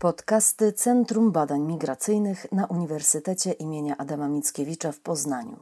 Podcasty Centrum Badań Migracyjnych na Uniwersytecie imienia Adama Mickiewicza w Poznaniu.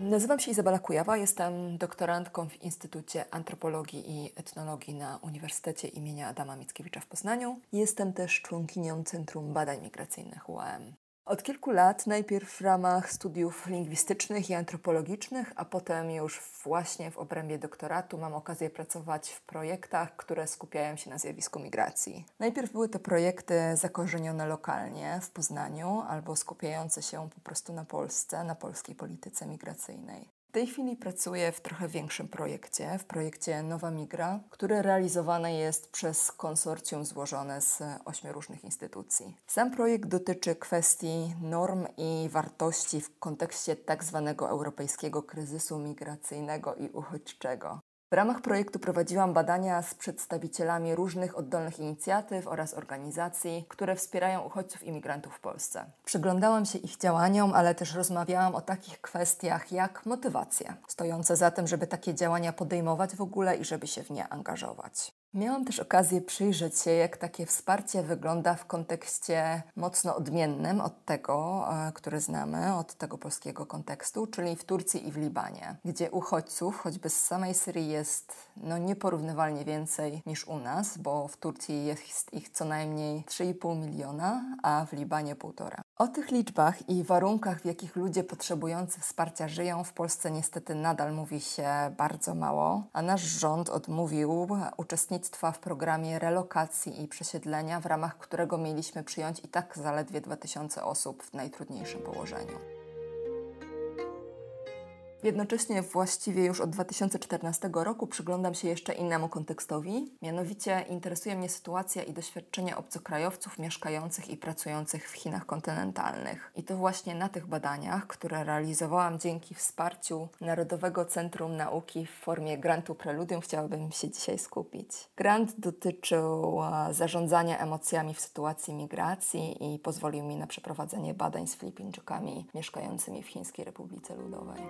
Nazywam się Izabela Kujawa, jestem doktorantką w Instytucie Antropologii i Etnologii na Uniwersytecie imienia Adama Mickiewicza w Poznaniu. Jestem też członkinią Centrum Badań Migracyjnych UAM. Od kilku lat, najpierw w ramach studiów lingwistycznych i antropologicznych, a potem już właśnie w obrębie doktoratu mam okazję pracować w projektach, które skupiają się na zjawisku migracji. Najpierw były to projekty zakorzenione lokalnie w Poznaniu albo skupiające się po prostu na Polsce, na polskiej polityce migracyjnej. W tej chwili pracuję w trochę większym projekcie, w projekcie Nowa Migra, które realizowane jest przez konsorcjum złożone z ośmiu różnych instytucji. Sam projekt dotyczy kwestii norm i wartości w kontekście tak zwanego europejskiego kryzysu migracyjnego i uchodźczego. W ramach projektu prowadziłam badania z przedstawicielami różnych oddolnych inicjatyw oraz organizacji, które wspierają uchodźców i imigrantów w Polsce. Przyglądałam się ich działaniom, ale też rozmawiałam o takich kwestiach jak motywacja, stojące za tym, żeby takie działania podejmować w ogóle i żeby się w nie angażować. Miałam też okazję przyjrzeć się, jak takie wsparcie wygląda w kontekście mocno odmiennym od tego, e, który znamy, od tego polskiego kontekstu, czyli w Turcji i w Libanie, gdzie uchodźców, choćby z samej Syrii, jest no, nieporównywalnie więcej niż u nas, bo w Turcji jest ich co najmniej 3,5 miliona, a w Libanie półtora. O tych liczbach i warunkach, w jakich ludzie potrzebujący wsparcia żyją, w Polsce niestety nadal mówi się bardzo mało, a nasz rząd odmówił uczestnictwa w programie relokacji i przesiedlenia, w ramach którego mieliśmy przyjąć i tak zaledwie 2000 osób w najtrudniejszym położeniu. Jednocześnie właściwie już od 2014 roku przyglądam się jeszcze innemu kontekstowi. Mianowicie interesuje mnie sytuacja i doświadczenie obcokrajowców mieszkających i pracujących w Chinach kontynentalnych. I to właśnie na tych badaniach, które realizowałam dzięki wsparciu Narodowego Centrum Nauki w formie grantu Preludium, chciałabym się dzisiaj skupić. Grant dotyczył zarządzania emocjami w sytuacji migracji i pozwolił mi na przeprowadzenie badań z Filipińczykami mieszkającymi w Chińskiej Republice Ludowej.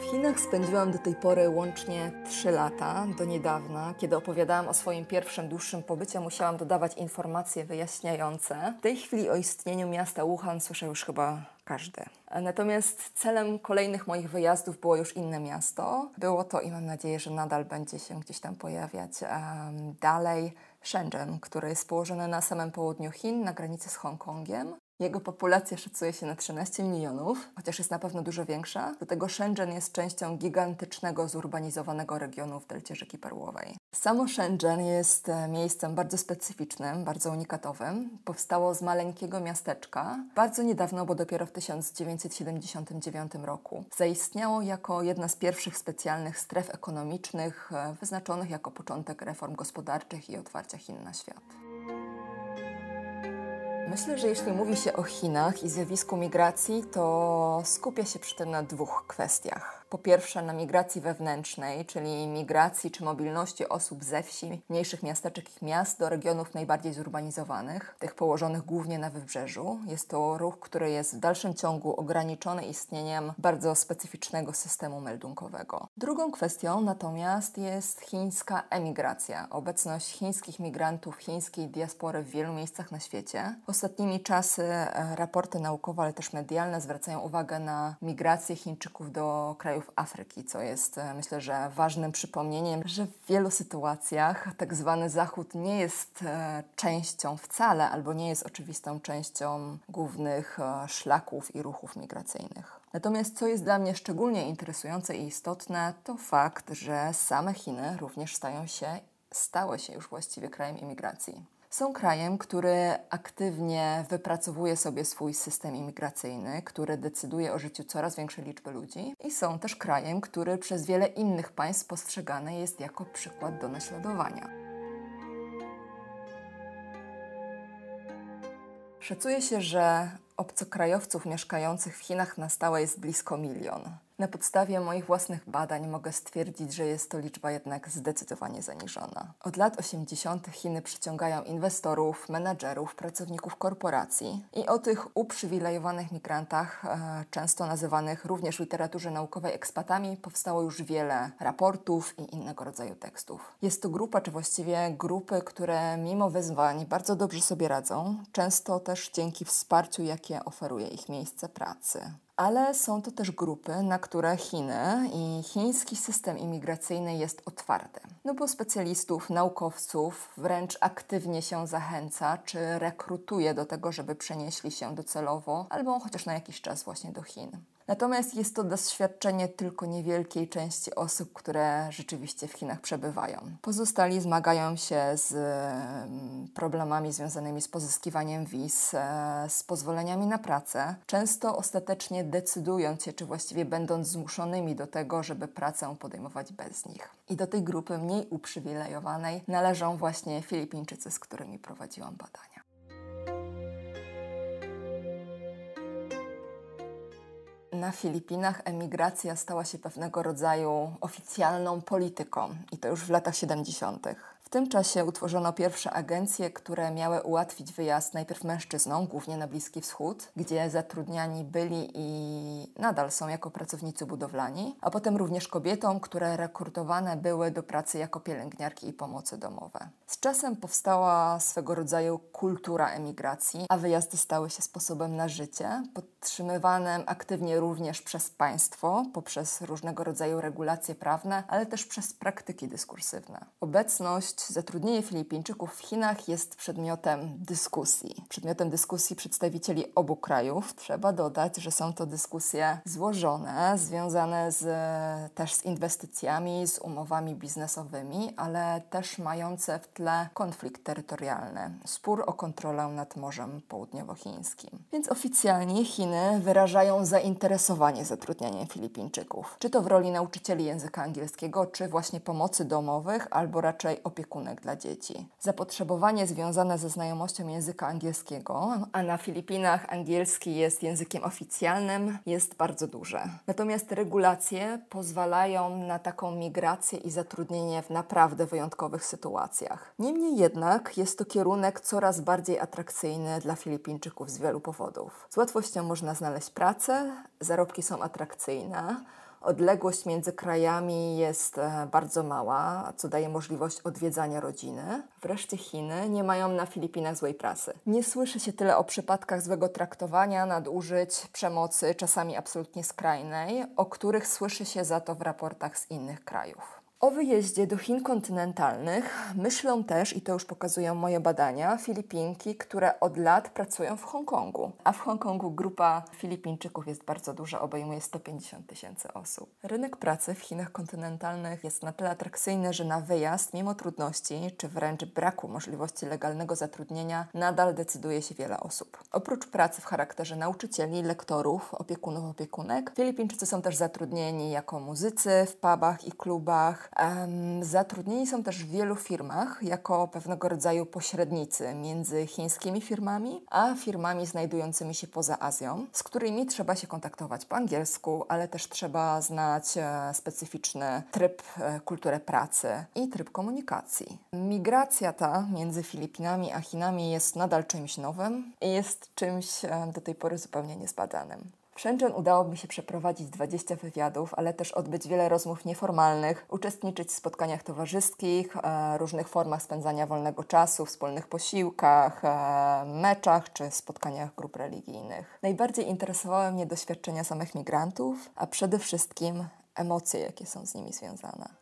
W Chinach spędziłam do tej pory łącznie 3 lata, do niedawna. Kiedy opowiadałam o swoim pierwszym dłuższym pobycie, musiałam dodawać informacje wyjaśniające. W tej chwili o istnieniu miasta Wuhan słyszę już chyba każdy. Natomiast celem kolejnych moich wyjazdów było już inne miasto. Było to i mam nadzieję, że nadal będzie się gdzieś tam pojawiać um, dalej Shenzhen, który jest położony na samym południu Chin, na granicy z Hongkongiem. Jego populacja szacuje się na 13 milionów, chociaż jest na pewno dużo większa. Do tego Shenzhen jest częścią gigantycznego, zurbanizowanego regionu w delcie rzeki Perłowej. Samo Shenzhen jest e, miejscem bardzo specyficznym, bardzo unikatowym. Powstało z maleńkiego miasteczka bardzo niedawno, bo dopiero w 1979 roku. Zaistniało jako jedna z pierwszych specjalnych stref ekonomicznych e, wyznaczonych jako początek reform gospodarczych i otwarcia Chin na świat. Myślę, że jeśli mówi się o Chinach i zjawisku migracji, to skupia się przy tym na dwóch kwestiach. Po pierwsze na migracji wewnętrznej, czyli migracji czy mobilności osób ze wsi, mniejszych miasteczek i miast do regionów najbardziej zurbanizowanych, tych położonych głównie na wybrzeżu. Jest to ruch, który jest w dalszym ciągu ograniczony istnieniem bardzo specyficznego systemu meldunkowego. Drugą kwestią natomiast jest chińska emigracja, obecność chińskich migrantów, chińskiej diaspory w wielu miejscach na świecie. Ostatnimi czasy e, raporty naukowe, ale też medialne zwracają uwagę na migrację Chińczyków do krajów krajów Afryki, co jest e, myślę, że ważnym przypomnieniem, że w wielu sytuacjach tak zwany Zachód nie jest e, częścią wcale albo nie jest oczywistą częścią głównych e, szlaków i ruchów migracyjnych. Natomiast co jest dla mnie szczególnie interesujące i istotne, to fakt, że same Chiny również stają się, stały się już właściwie krajem imigracji są krajem, który aktywnie wypracowuje sobie swój system imigracyjny, który decyduje o życiu coraz większej liczby ludzi, i są też krajem, który przez wiele innych państw postrzegany jest jako przykład do naśladowania. Szacuje się, że obcokrajowców mieszkających w Chinach na stałe jest blisko milion. Na podstawie moich własnych badań mogę stwierdzić, że jest to liczba jednak zdecydowanie zaniżona. Od lat 80. Chiny przyciągają inwestorów, menadżerów, pracowników korporacji i o tych uprzywilejowanych migrantach, e, często nazywanych również w literaturze naukowej ekspatami, powstało już wiele raportów i innego rodzaju tekstów. Jest to grupa, czy właściwie grupy, które mimo wyzwań bardzo dobrze sobie radzą, często też dzięki wsparciu, jakie oferuje ich miejsce pracy ale są to też grupy, na które Chiny i chiński system imigracyjny jest otwarty. No bo specjalistów, naukowców wręcz aktywnie się zachęca czy rekrutuje do tego, żeby przenieśli się docelowo albo chociaż na jakiś czas właśnie do Chin. Natomiast jest to doświadczenie tylko niewielkiej części osób, które rzeczywiście w Chinach przebywają. Pozostali zmagają się z mm, problemami związanymi z pozyskiwaniem wiz, e, z pozwoleniami na pracę, często ostatecznie decydując się, czy właściwie będąc zmuszonymi do tego, żeby pracę podejmować bez nich. I do tej grupy mniej uprzywilejowanej należą właśnie Filipińczycy, z którymi prowadziłam badania. Na Filipinach emigracja stała się pewnego rodzaju oficjalną polityką i to już w latach 70. W tym czasie utworzono pierwsze agencje, które miały ułatwić wyjazd najpierw mężczyznom, głównie na Bliski Wschód, gdzie zatrudniani byli i nadal są jako pracownicy budowlani, a potem również kobietom, które rekrutowane były do pracy jako pielęgniarki i pomocy domowe. Z czasem powstała swego rodzaju kultura emigracji, a wyjazdy stały się sposobem na życie, podtrzymywanym aktywnie również przez państwo poprzez różnego rodzaju regulacje prawne, ale też przez praktyki dyskursywne. Obecność zatrudnienie Filipińczyków w Chinach jest przedmiotem dyskusji. Przedmiotem dyskusji przedstawicieli obu krajów. Trzeba dodać, że są to dyskusje złożone, związane z, też z inwestycjami, z umowami biznesowymi, ale też mające w tle konflikt terytorialny, spór o kontrolę nad Morzem Południowochińskim. Więc oficjalnie Chiny wyrażają zainteresowanie zatrudnianiem Filipińczyków, czy to w roli nauczycieli języka angielskiego, czy właśnie pomocy domowych, albo raczej opiekunek opiekunek dla dzieci. Zapotrzebowanie związane ze znajomością języka angielskiego, a na Filipinach angielski jest językiem oficjalnym, jest bardzo duże. Natomiast regulacje pozwalają na taką migrację i zatrudnienie w naprawdę wyjątkowych sytuacjach. Niemniej jednak jest to kierunek coraz bardziej atrakcyjny dla Filipińczyków z wielu powodów. Z łatwością można znaleźć pracę, zarobki są atrakcyjne, Odległość między krajami jest e, bardzo mała, co daje możliwość odwiedzania rodziny. Wreszcie Chiny nie mają na Filipinach złej prasy. Nie słyszy się tyle o przypadkach złego traktowania, nadużyć, przemocy, czasami absolutnie skrajnej, o których słyszy się za to w raportach z innych krajów. O wyjeździe do Chin kontynentalnych myślą też, i to już pokazują moje badania, Filipinki, które od lat pracują w Hongkongu. A w Hongkongu grupa Filipińczyków jest bardzo duża, obejmuje 150 tysięcy osób. Rynek pracy w Chinach kontynentalnych jest na tyle atrakcyjny, że na wyjazd, mimo trudności, czy wręcz braku możliwości legalnego zatrudnienia, nadal decyduje się wiele osób. Oprócz pracy w charakterze nauczycieli, lektorów, opiekunów, opiekunek, Filipińczycy są też zatrudnieni jako muzycy w pubach i klubach, Zatrudnieni są też w wielu firmach jako pewnego rodzaju pośrednicy między chińskimi firmami a firmami znajdującymi się poza Azją, z którymi trzeba się kontaktować po angielsku, ale też trzeba znać e, specyficzny tryb, e, kulturę pracy i tryb komunikacji. Migracja ta między Filipinami a Chinami jest nadal czymś nowym i jest czymś e, do tej pory zupełnie niezbadanym. W Shenzhen udało mi się przeprowadzić 20 wywiadów, ale też odbyć wiele rozmów nieformalnych, uczestniczyć w spotkaniach towarzyskich, e, różnych formach spędzania wolnego czasu, wspólnych posiłkach, e, meczach czy spotkaniach grup religijnych. Najbardziej interesowały mnie doświadczenia samych migrantów, a przede wszystkim emocje, jakie są z nimi związane.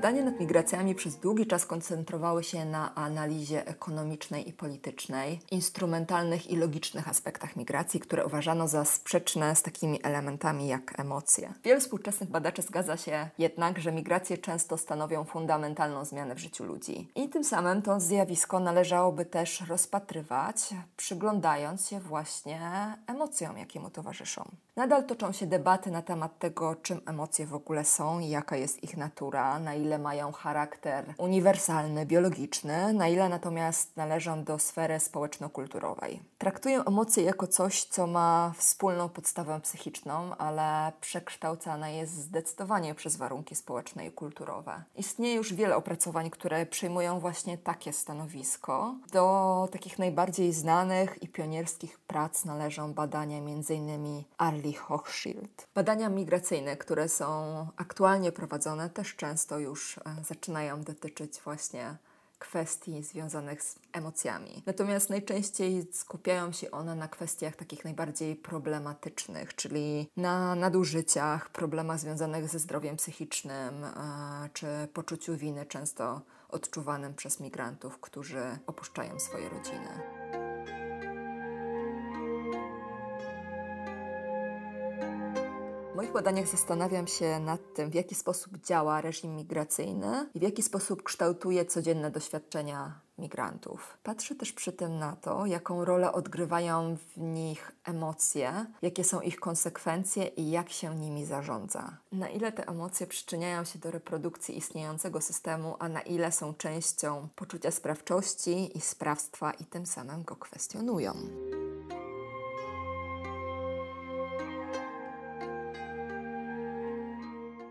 Badania nad migracjami przez długi czas koncentrowały się na analizie ekonomicznej i politycznej, instrumentalnych i logicznych aspektach migracji, które uważano za sprzeczne z takimi elementami jak emocje. Wielu współczesnych badaczy zgadza się jednak, że migracje często stanowią fundamentalną zmianę w życiu ludzi. I tym samym to zjawisko należałoby też rozpatrywać, przyglądając się właśnie emocjom, jakie mu towarzyszą. Nadal toczą się debaty na temat tego, czym emocje w ogóle są i jaka jest ich natura, na ile mają charakter uniwersalny, biologiczny, na ile natomiast należą do sfery społeczno-kulturowej. Traktuję emocje jako coś, co ma wspólną podstawę psychiczną, ale przekształcana jest zdecydowanie przez warunki społeczne i kulturowe. Istnieje już wiele opracowań, które przyjmują właśnie takie stanowisko. Do takich najbardziej znanych i pionierskich prac należą badania m.in. Hochschild. Badania migracyjne, które są aktualnie prowadzone, też często już e, zaczynają dotyczyć właśnie kwestii związanych z emocjami. Natomiast najczęściej skupiają się one na kwestiach takich najbardziej problematycznych, czyli na nadużyciach, problemach związanych ze zdrowiem psychicznym e, czy poczuciu winy, często odczuwanym przez migrantów, którzy opuszczają swoje rodziny. Moich badaniach zastanawiam się nad tym, w jaki sposób działa reżim migracyjny i w jaki sposób kształtuje codzienne doświadczenia migrantów. Patrzę też przy tym na to, jaką rolę odgrywają w nich emocje, jakie są ich konsekwencje i jak się nimi zarządza. Na ile te emocje przyczyniają się do reprodukcji istniejącego systemu, a na ile są częścią poczucia sprawczości i sprawstwa i tym samym go kwestionują.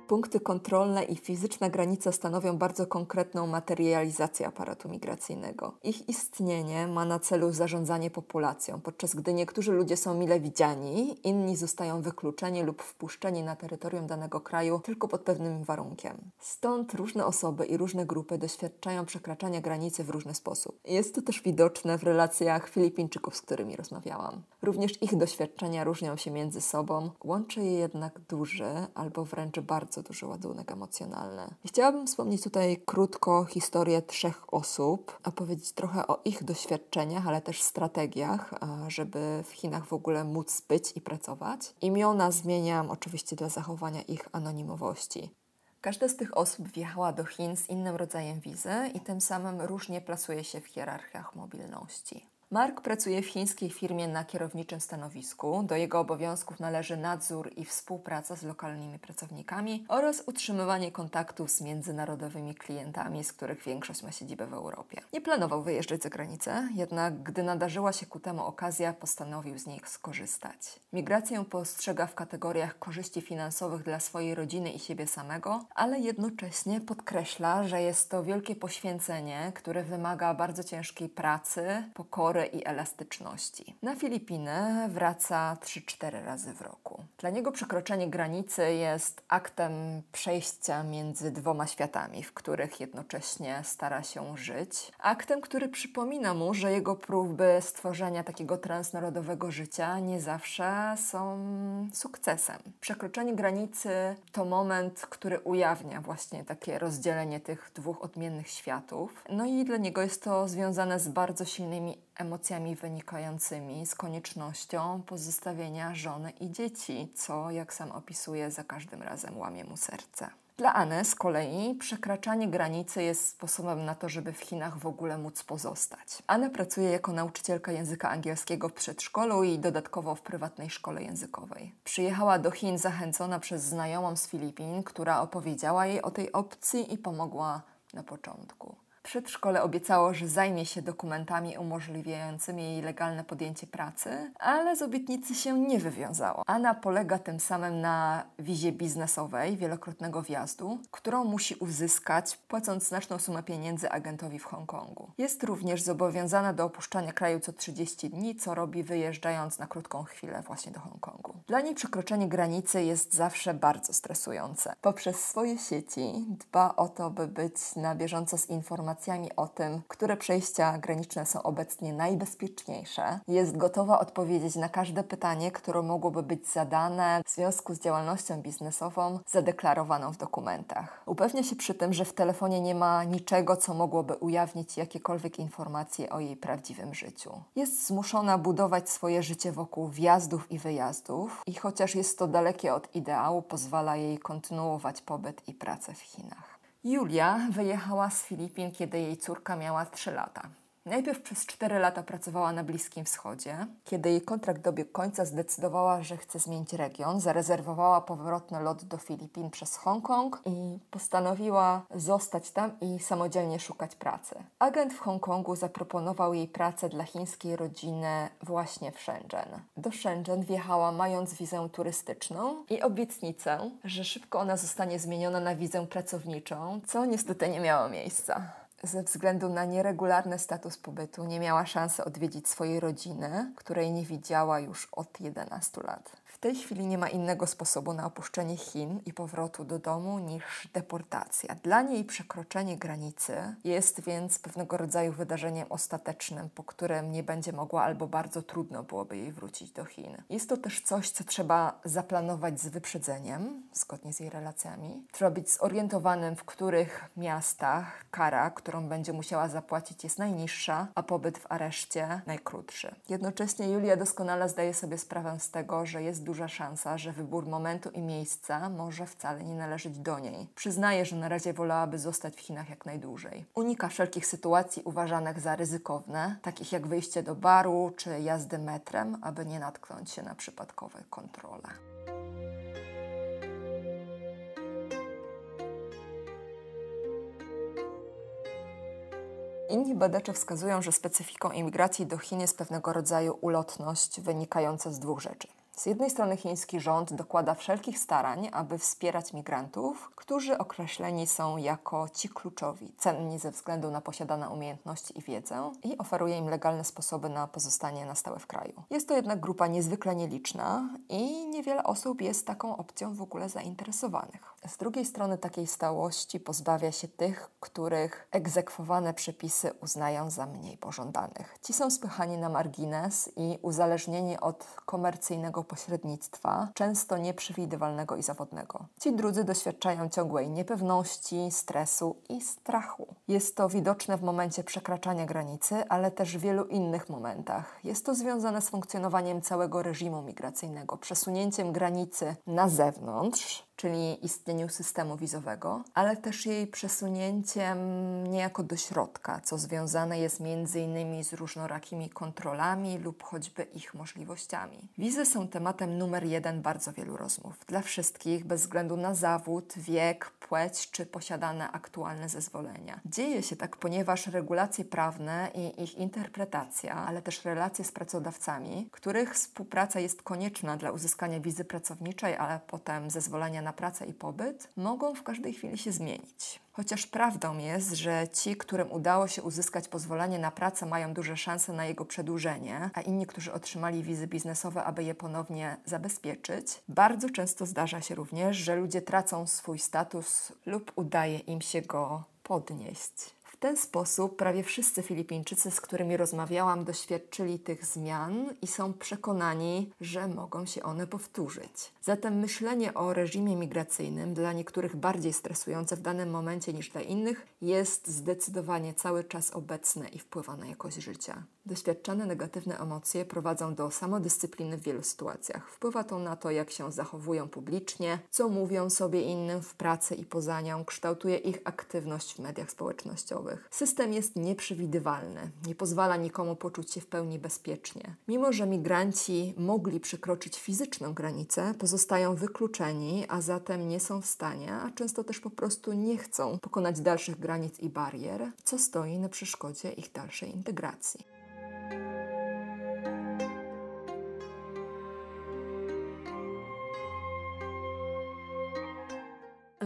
Punkty kontrolne i fizyczne granice stanowią bardzo konkretną materializację aparatu migracyjnego. Ich istnienie ma na celu zarządzanie populacją, podczas gdy niektórzy ludzie są mile widziani, inni zostają wykluczeni lub wpuszczeni na terytorium danego kraju tylko pod pewnym warunkiem. Stąd różne osoby i różne grupy doświadczają przekraczania granicy w różny sposób. Jest to też widoczne w relacjach Filipińczyków, z którymi rozmawiałam. Również ich doświadczenia różnią się między sobą, łączy je jednak duży albo wręcz bardzo bardzo duży ładunek emocjonalny. Chciałabym wspomnieć tutaj krótko historię trzech osób, opowiedzieć trochę o ich doświadczeniach, ale też strategiach, żeby w Chinach w ogóle móc być i pracować. Imiona zmieniam oczywiście dla zachowania ich anonimowości. Każda z tych osób wjechała do Chin z innym rodzajem wizy i tym samym różnie plasuje się w hierarchiach mobilności. Mark pracuje w chińskiej firmie na kierowniczym stanowisku. Do jego obowiązków należy nadzór i współpraca z lokalnymi pracownikami oraz utrzymywanie kontaktów z międzynarodowymi klientami, z których większość ma siedzibę w Europie. Nie planował wyjeżdżać za granicę, jednak gdy nadarzyła się ku temu okazja, postanowił z nich skorzystać. Migrację postrzega w kategoriach korzyści finansowych dla swojej rodziny i siebie samego, ale jednocześnie podkreśla, że jest to wielkie poświęcenie, które wymaga bardzo ciężkiej pracy, pokory, i elastyczności. Na Filipiny wraca 3-4 razy w roku. Dla niego przekroczenie granicy jest aktem przejścia między dwoma światami, w których jednocześnie stara się żyć. Aktem, który przypomina mu, że jego próby stworzenia takiego transnarodowego życia nie zawsze są sukcesem. Przekroczenie granicy to moment, który ujawnia właśnie takie rozdzielenie tych dwóch odmiennych światów. No i dla niego jest to związane z bardzo silnymi emocjami wynikającymi z koniecznością pozostawienia żony i dzieci, co, jak sam opisuje, za każdym razem łamie mu serce. Dla Anny z kolei przekraczanie granicy jest sposobem na to, żeby w Chinach w ogóle móc pozostać. Anna pracuje jako nauczycielka języka angielskiego w przedszkolu i dodatkowo w prywatnej szkole językowej. Przyjechała do Chin zachęcona przez znajomą z Filipin, która opowiedziała jej o tej opcji i pomogła na początku. Przedszkole obiecało, że zajmie się dokumentami umożliwiającymi jej legalne podjęcie pracy, ale z obietnicy się nie wywiązało. Anna polega tym samym na wizie biznesowej wielokrotnego wjazdu, którą musi uzyskać, płacąc znaczną sumę pieniędzy agentowi w Hongkongu. Jest również zobowiązana do opuszczania kraju co 30 dni, co robi wyjeżdżając na krótką chwilę właśnie do Hongkongu. Dla niej przekroczenie granicy jest zawsze bardzo stresujące. Poprzez swoje sieci dba o to, by być na bieżąco z informacjami informacjami o tym, które przejścia graniczne są obecnie najbezpieczniejsze. Jest gotowa odpowiedzieć na każde pytanie, które mogłoby być zadane w związku z działalnością biznesową zadeklarowaną w dokumentach. Upewnia się przy tym, że w telefonie nie ma niczego, co mogłoby ujawnić jakiekolwiek informacje o jej prawdziwym życiu. Jest zmuszona budować swoje życie wokół wjazdów i wyjazdów i chociaż jest to dalekie od ideału, pozwala jej kontynuować pobyt i pracę w Chinach. Julia wyjechała z Filipin, kiedy jej córka miała 3 lata. Najpierw przez 4 lata pracowała na Bliskim Wschodzie. Kiedy jej kontrakt dobiegł końca, zdecydowała, że chce zmienić region. Zarezerwowała powrotny lot do Filipin przez Hongkong i postanowiła zostać tam i samodzielnie szukać pracy. Agent w Hongkongu zaproponował jej pracę dla chińskiej rodziny właśnie w Shenzhen. Do Shenzhen wjechała mając wizę turystyczną i obietnicę, że szybko ona zostanie zmieniona na wizę pracowniczą, co niestety nie miało miejsca ze względu na nieregularny status pobytu nie miała szansy odwiedzić swojej rodziny, której nie widziała już od 11 lat. W tej chwili nie ma innego sposobu na opuszczenie Chin i powrotu do domu niż deportacja. Dla niej przekroczenie granicy jest więc pewnego rodzaju wydarzeniem ostatecznym, po którym nie będzie mogła albo bardzo trudno byłoby jej wrócić do Chin. Jest to też coś, co trzeba zaplanować z wyprzedzeniem, zgodnie z jej relacjami. Trzeba być zorientowanym, w których miastach kara, którą będzie musiała zapłacić, jest najniższa, a pobyt w areszcie najkrótszy. Jednocześnie Julia doskonale zdaje sobie sprawę z tego, że jest duża szansa, że wybór momentu i miejsca może wcale nie należeć do niej. Przyznaje, że na razie wolałaby zostać w Chinach jak najdłużej. Unika wszelkich sytuacji uważanych za ryzykowne, takich jak wyjście do baru czy jazdy metrem, aby nie natknąć się na przypadkowe kontrole. Inni badacze wskazują, że specyfiką imigracji do Chin jest pewnego rodzaju ulotność wynikająca z dwóch rzeczy. Z jednej strony chiński rząd dokłada wszelkich starań, aby wspierać migrantów, którzy określeni są jako ci kluczowi, cenni ze względu na posiadane umiejętności i wiedzę i oferuje im legalne sposoby na pozostanie na stałe w kraju. Jest to jednak grupa niezwykle nieliczna i niewiele osób jest taką opcją w ogóle zainteresowanych. Z drugiej strony takiej stałości pozbawia się tych, których egzekwowane przepisy uznają za mniej pożądanych. Ci są spychani na margines i uzależnieni od komercyjnego pośrednictwa, często nieprzewidywalnego i zawodnego. Ci drudzy doświadczają ciągłej niepewności, stresu i strachu. Jest to widoczne w momencie przekraczania granicy, ale też w wielu innych momentach. Jest to związane z funkcjonowaniem całego reżimu migracyjnego, przesunięciem granicy na zewnątrz, czyli istnieniu systemu wizowego, ale też jej przesunięciem niejako do środka, co związane jest innymi z różnorakimi kontrolami lub choćby ich możliwościami. Wizy są tematem numer jeden bardzo wielu rozmów. Dla wszystkich, bez względu na zawód, wiek, płeć czy posiadane aktualne zezwolenia. Dzieje się tak, ponieważ regulacje prawne i ich interpretacja, ale też relacje z pracodawcami, których współpraca jest konieczna dla uzyskania wizy pracowniczej, ale potem zezwolenia na na pracę i pobyt mogą w każdej chwili się zmienić. Chociaż prawdą jest, że ci, którym udało się uzyskać pozwolenie na pracę, mają duże szanse na jego przedłużenie, a inni, którzy otrzymali wizy biznesowe, aby je ponownie zabezpieczyć, bardzo często zdarza się również, że ludzie tracą swój status lub udaje im się go podnieść ten sposób prawie wszyscy Filipińczycy, z którymi rozmawiałam, doświadczyli tych zmian i są przekonani, że mogą się one powtórzyć. Zatem myślenie o reżimie migracyjnym, dla niektórych bardziej stresujące w danym momencie niż dla innych, jest zdecydowanie cały czas obecne i wpływa na jakość życia. Doświadczane negatywne emocje prowadzą do samodyscypliny w wielu sytuacjach. Wpływa to na to, jak się zachowują publicznie, co mówią sobie innym w pracy i poza nią, kształtuje ich aktywność w mediach społecznościowych. System jest nieprzewidywalny, nie pozwala nikomu poczuć się w pełni bezpiecznie. Mimo, że migranci mogli przekroczyć fizyczną granicę, pozostają wykluczeni, a zatem nie są w stanie, a często też po prostu nie chcą pokonać dalszych granic i barier, co stoi na przeszkodzie ich dalszej integracji.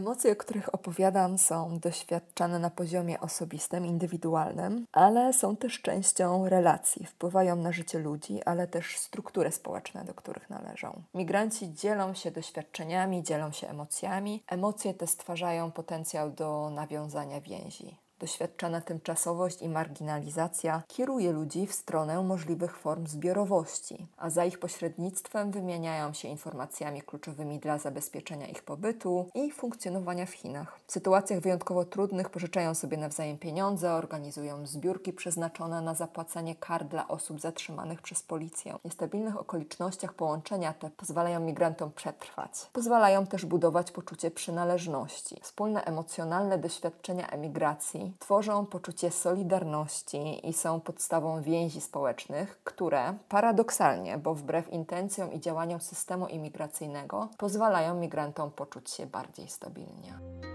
Emocje, o których opowiadam, są doświadczane na poziomie osobistym, indywidualnym, ale są też częścią relacji, wpływają na życie ludzi, ale też struktury społeczne, do których należą. Migranci dzielą się doświadczeniami, dzielą się emocjami. Emocje te stwarzają potencjał do nawiązania więzi. Doświadczana tymczasowość i marginalizacja kieruje ludzi w stronę możliwych form zbiorowości, a za ich pośrednictwem wymieniają się informacjami kluczowymi dla zabezpieczenia ich pobytu i funkcjonowania w Chinach. W sytuacjach wyjątkowo trudnych pożyczają sobie nawzajem pieniądze, organizują zbiórki przeznaczone na zapłacenie kar dla osób zatrzymanych przez policję. W niestabilnych okolicznościach połączenia te pozwalają migrantom przetrwać. Pozwalają też budować poczucie przynależności. Wspólne emocjonalne doświadczenia emigracji tworzą poczucie solidarności i są podstawą więzi społecznych, które paradoksalnie, bo wbrew intencjom i działaniom systemu imigracyjnego, pozwalają migrantom poczuć się bardziej stabilnie.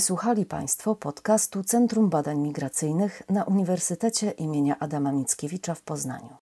Wysłuchali Państwo podcastu Centrum Badań Migracyjnych na Uniwersytecie imienia Adama Mickiewicza w Poznaniu.